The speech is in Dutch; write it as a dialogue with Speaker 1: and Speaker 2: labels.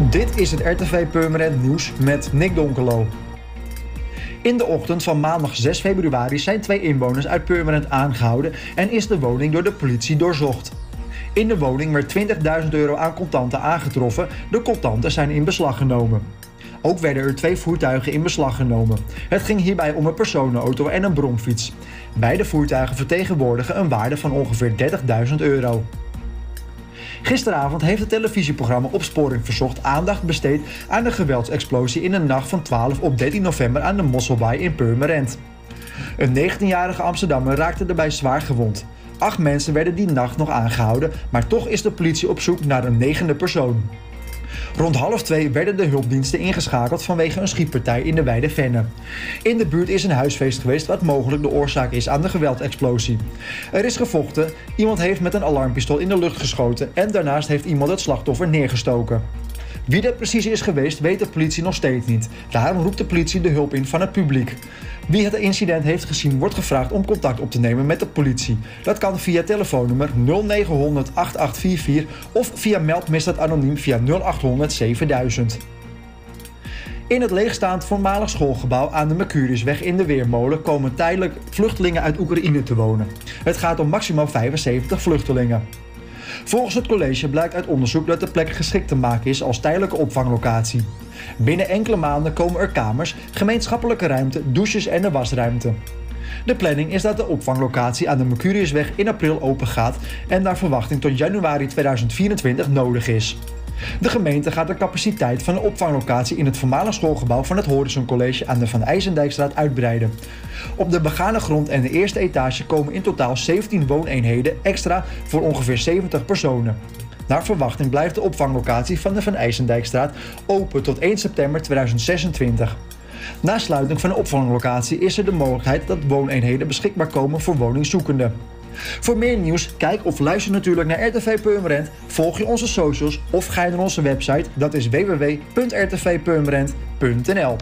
Speaker 1: Dit is het RTV Purmerend Nieuws met Nick Donkelo. In de ochtend van maandag 6 februari zijn twee inwoners uit Purmerend aangehouden en is de woning door de politie doorzocht. In de woning werd 20.000 euro aan contanten aangetroffen. De contanten zijn in beslag genomen. Ook werden er twee voertuigen in beslag genomen. Het ging hierbij om een personenauto en een bromfiets. Beide voertuigen vertegenwoordigen een waarde van ongeveer 30.000 euro. Gisteravond heeft het televisieprogramma Opsporing Verzocht aandacht besteed aan de geweldsexplosie in de nacht van 12 op 13 november aan de Mosselbaai in Purmerend. Een 19-jarige Amsterdammer raakte erbij zwaar gewond. Acht mensen werden die nacht nog aangehouden, maar toch is de politie op zoek naar een negende persoon. Rond half twee werden de hulpdiensten ingeschakeld vanwege een schietpartij in de Weide Venne. In de buurt is een huisfeest geweest wat mogelijk de oorzaak is aan de geweldexplosie. Er is gevochten, iemand heeft met een alarmpistool in de lucht geschoten en daarnaast heeft iemand het slachtoffer neergestoken. Wie dat precies is geweest, weet de politie nog steeds niet. Daarom roept de politie de hulp in van het publiek. Wie het incident heeft gezien, wordt gevraagd om contact op te nemen met de politie. Dat kan via telefoonnummer 0900 8844 of via meldmisdaad anoniem via 0800 7000. In het leegstaand voormalig schoolgebouw aan de Mercuriusweg in de Weermolen komen tijdelijk vluchtelingen uit Oekraïne te wonen. Het gaat om maximaal 75 vluchtelingen. Volgens het college blijkt uit onderzoek dat de plek geschikt te maken is als tijdelijke opvanglocatie. Binnen enkele maanden komen er kamers, gemeenschappelijke ruimte, douches en een wasruimte. De planning is dat de opvanglocatie aan de Mercuriusweg in april open gaat en naar verwachting tot januari 2024 nodig is. De gemeente gaat de capaciteit van de opvanglocatie in het voormalig schoolgebouw van het Horizon College aan de Van IJsendijkstraat uitbreiden. Op de begane grond en de eerste etage komen in totaal 17 wooneenheden extra voor ongeveer 70 personen. Naar verwachting blijft de opvanglocatie van de Van IJsendijkstraat open tot 1 september 2026. Na sluiting van de opvanglocatie is er de mogelijkheid dat wooneenheden beschikbaar komen voor woningzoekenden. Voor meer nieuws, kijk of luister natuurlijk naar RTV Purmerend, volg je onze socials of ga je naar onze website, dat is www.rtvpurmerend.nl.